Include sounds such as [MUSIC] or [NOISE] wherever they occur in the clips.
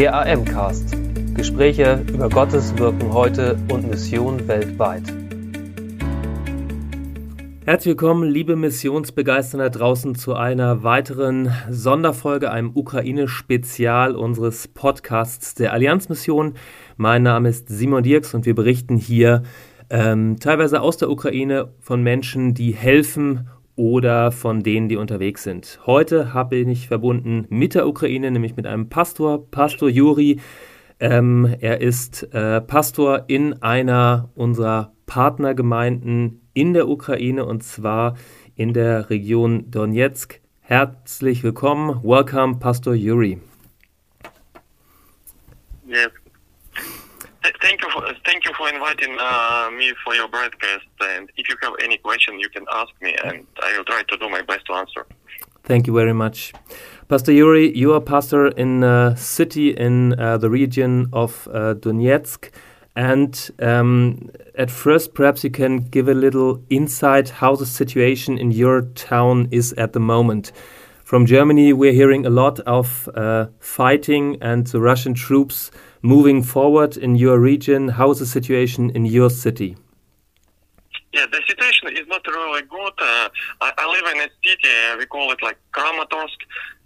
Der AM-Cast. Gespräche über Gottes Wirken heute und Mission weltweit. Herzlich willkommen, liebe Missionsbegeisterte draußen, zu einer weiteren Sonderfolge, einem Ukraine-Spezial unseres Podcasts der Allianzmission. Mein Name ist Simon Dirks und wir berichten hier ähm, teilweise aus der Ukraine von Menschen, die helfen oder von denen, die unterwegs sind. Heute habe ich verbunden mit der Ukraine, nämlich mit einem Pastor, Pastor Juri. Ähm, er ist äh, Pastor in einer unserer Partnergemeinden in der Ukraine und zwar in der Region Donetsk. Herzlich willkommen, welcome, Pastor Juri. Yes, thank for inviting uh, me for your broadcast. And if you have any question, you can ask me, and I will try to do my best to answer. Thank you very much. Pastor Yuri, you are pastor in a city in uh, the region of uh, Donetsk. And um, at first, perhaps you can give a little insight how the situation in your town is at the moment. From Germany, we're hearing a lot of uh, fighting and the Russian troops moving forward in your region. How is the situation in your city? Yeah, the situation is not really good. Uh, I, I, live in a city, we call it like Kramatorsk,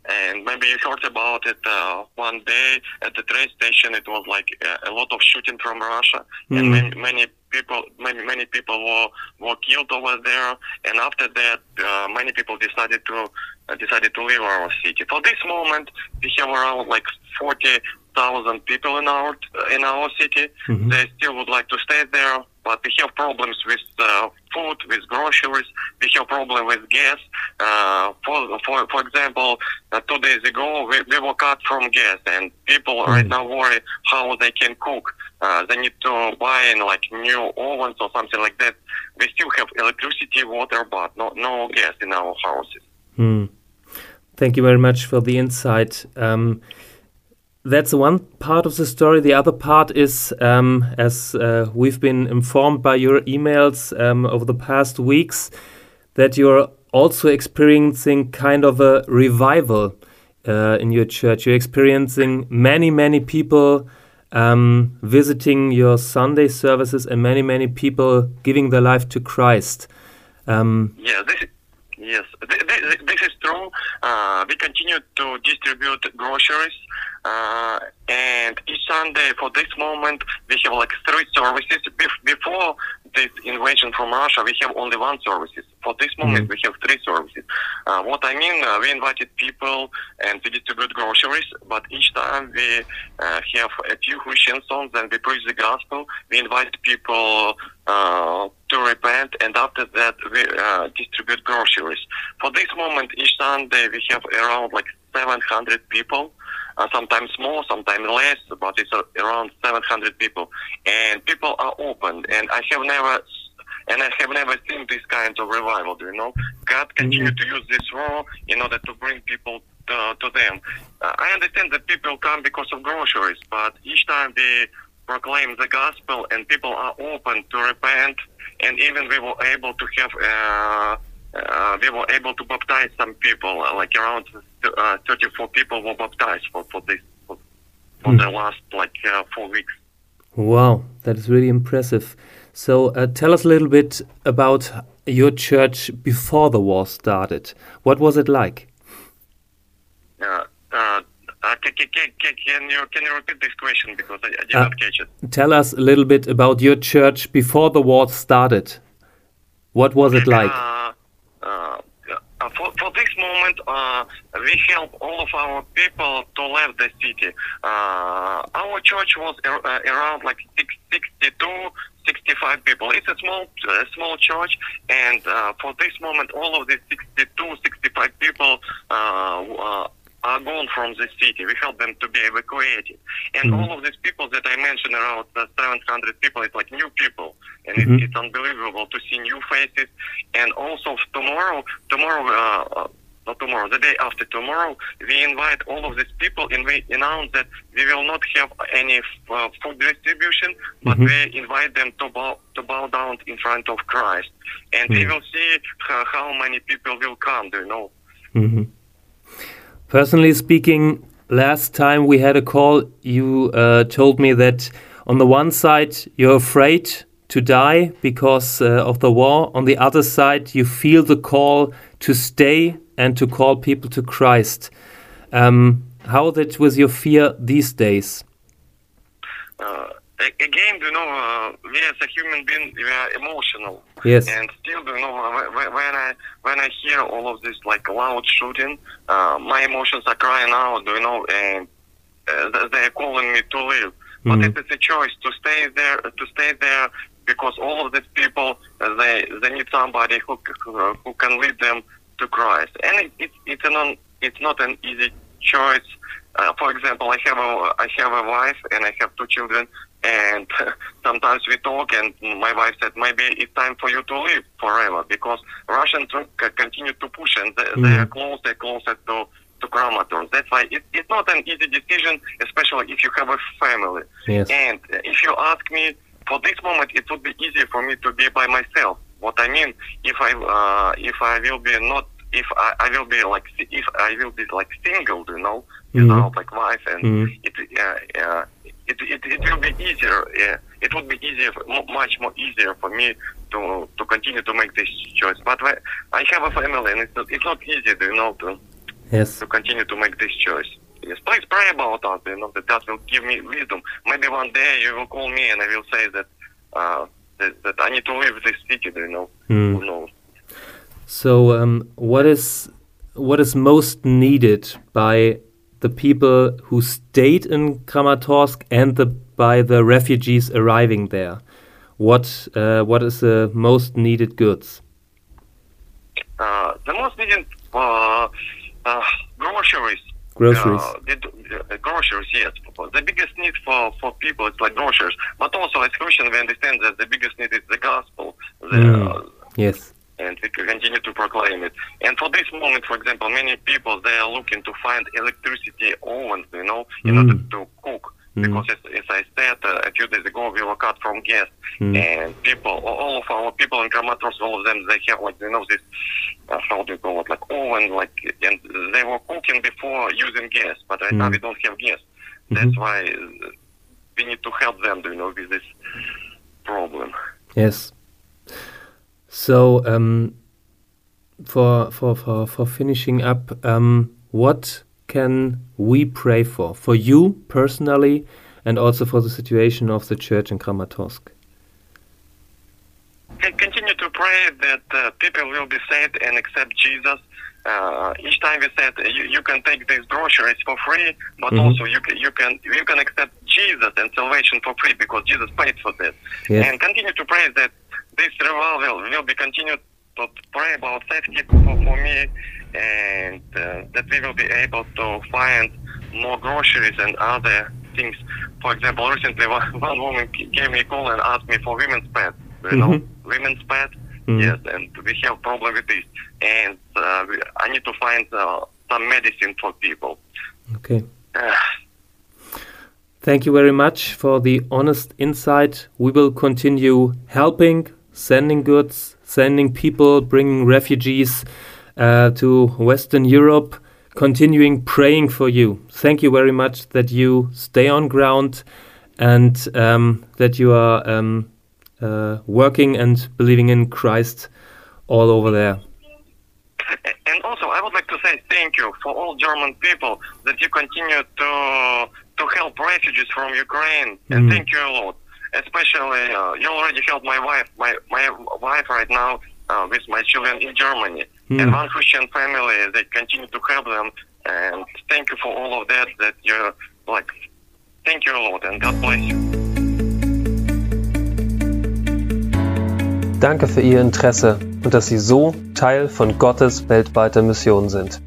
and maybe you heard about it uh, one day at the train station. It was like a, a lot of shooting from Russia, mm. and many, many people, many many people were were killed over there. And after that, uh, many people decided to uh, decided to leave our city. For this moment, we have around like forty thousand people in our in our city. Mm-hmm. They still would like to stay there, but we have problems with uh, food, with groceries. We have problem with gas. Uh, for for for example, uh, two days ago we, we were cut from gas, and people mm-hmm. right now worry how they can cook. Uh, they need to buy in like new ovens or something like that. We still have electricity, water, but no no gas in our houses. Mm. Thank you very much for the insight. Um, that's one part of the story. The other part is, um, as uh, we've been informed by your emails um, over the past weeks, that you're also experiencing kind of a revival uh, in your church. You're experiencing many, many people um, visiting your Sunday services and many, many people giving their life to Christ. Um, yeah, this, yes, this, is true. Uh, we continue to distribute groceries uh, and each Sunday, for this moment, we have like three services. Before this invasion from Russia, we have only one services. For this moment, mm-hmm. we have three services. Uh, what I mean, uh, we invited people and we distribute groceries, but each time we uh, have a few Christian songs and we preach the gospel. We invite people uh, to repent, and after that, we uh, distribute groceries. For this moment, each Sunday, we have around like 700 people uh, sometimes more, sometimes less, but it's uh, around 700 people. And people are open, and I have never and I have never seen this kind of revival. Do you know? God continued mm-hmm. to use this role in order to bring people uh, to them. Uh, I understand that people come because of groceries, but each time they proclaim the gospel and people are open to repent, and even we were able to have. Uh, uh, we were able to baptize some people, uh, like around uh, 34 people were baptized for, for this for, for hmm. the last like uh, four weeks. Wow, that is really impressive. So, uh, tell us a little bit about your church before the war started. What was it like? Uh, can, can, can, you can you repeat this question because I, I did not catch it? Tell us a little bit about your church before the war started. What was it like? For, for this moment, uh, we help all of our people to leave the city. Uh, our church was uh, around like 62, 65 people. It's a small, uh, small church, and uh, for this moment, all of these 62, 65 people uh, are gone from the city. We help them to be evacuated. And mm-hmm. all of these people that I mentioned, around uh, 700 people, it's like new people. And mm-hmm. it's, it's unbelievable to see new faces. And also tomorrow, tomorrow, uh, uh, not tomorrow, the day after tomorrow, we invite all of these people and we announce that we will not have any uh, food distribution, but mm-hmm. we invite them to bow, to bow down in front of Christ. And mm-hmm. we will see how many people will come, do you know? Mm-hmm. Personally speaking, last time we had a call, you uh, told me that on the one side you're afraid to die because uh, of the war. On the other side, you feel the call to stay and to call people to Christ. Um, how that was your fear these days? Uh, again, you know, uh, we as a human being, we are emotional. Yes. And still, you know, when I when I hear all of this like loud shooting, uh, my emotions are crying out, you know, and uh, they are calling me to live. But mm. it is a choice to stay there, to stay there, because all of these people uh, they they need somebody who who can lead them to Christ, and it, it, it's an it's not an easy choice. Uh, for example, I have a I have a wife and I have two children, and [LAUGHS] sometimes we talk, and my wife said maybe it's time for you to leave forever because Russian troops continue to push, and they, mm. they are closer closer to to Kramatorsk. That's why it, it's not an easy decision, especially if you have a family. Yes. And if you ask me, for this moment, it would be easier for me to be by myself. What I mean, if I uh, if I will be not if I, I will be like if I will be like single, you know, mm-hmm. without like wife, and mm-hmm. it, uh, uh, it it will be easier. Yeah, it would be easier, much more easier for me to to continue to make this choice. But I have a family, and it's not, it's not easy, you know, to yes. to continue to make this choice. Yes, please pray about that. You know that God will give me wisdom. Maybe one day you will call me and I will say that uh, that, that I need to leave this city. You know, mm. who knows? So, um, what is what is most needed by the people who stayed in Kramatorsk and the, by the refugees arriving there? What uh, what is the most needed goods? Uh, the most needed uh, uh, groceries. Groceries. Uh, the, groceries, yes. The biggest need for, for people is like groceries. But also, as Christians, we understand that the biggest need is the gospel. The, mm. Yes. And we continue to proclaim it. And for this moment, for example, many people they are looking to find electricity ovens, you know, in mm. order to cook. Mm. Because as, as, I said uh, a few days ago, we were cut from gas, mm. and people, all of our people in Kramatorsk, all of them, they have like you know this, uh, how do you call it, like oven, like, and they were cooking before using gas, but right mm. now we don't have gas. Mm-hmm. That's why uh, we need to help them, you know, with this problem. Yes. So, um, for for for for finishing up, um, what can we pray for? For you personally, and also for the situation of the church in Kramatorsk? Continue to pray that uh, people will be saved and accept Jesus. Uh, each time we said you, you, can take these groceries for free, but mm -hmm. also you can you can you can accept Jesus and salvation for free because Jesus paid for that. Yes. And continue to pray that this revival will be continued to pray about safety for, for me and uh, that we will be able to find more groceries and other things. For example, recently one, [LAUGHS] one woman gave me a call and asked me for women's pads. You mm-hmm. know, women's pads. Mm-hmm. Yes, and we have problem with this, and uh, I need to find uh, some medicine for people. Okay. Thank you very much for the honest insight. We will continue helping, sending goods, sending people, bringing refugees uh, to Western Europe, continuing praying for you. Thank you very much that you stay on ground and um, that you are um, uh, working and believing in Christ all over there. And also, I would like to say thank you for all German people that you continue to to help refugees from Ukraine, and mm. thank you a lot. Especially, uh, you already helped my wife. My my wife right now uh, with my children in Germany. Mm. And one Christian family, they continue to help them. And thank you for all of that, that you're like, thank you a lot and God bless you. Danke für Ihr Interesse und dass Sie so Teil von Gottes weltweiter Mission sind.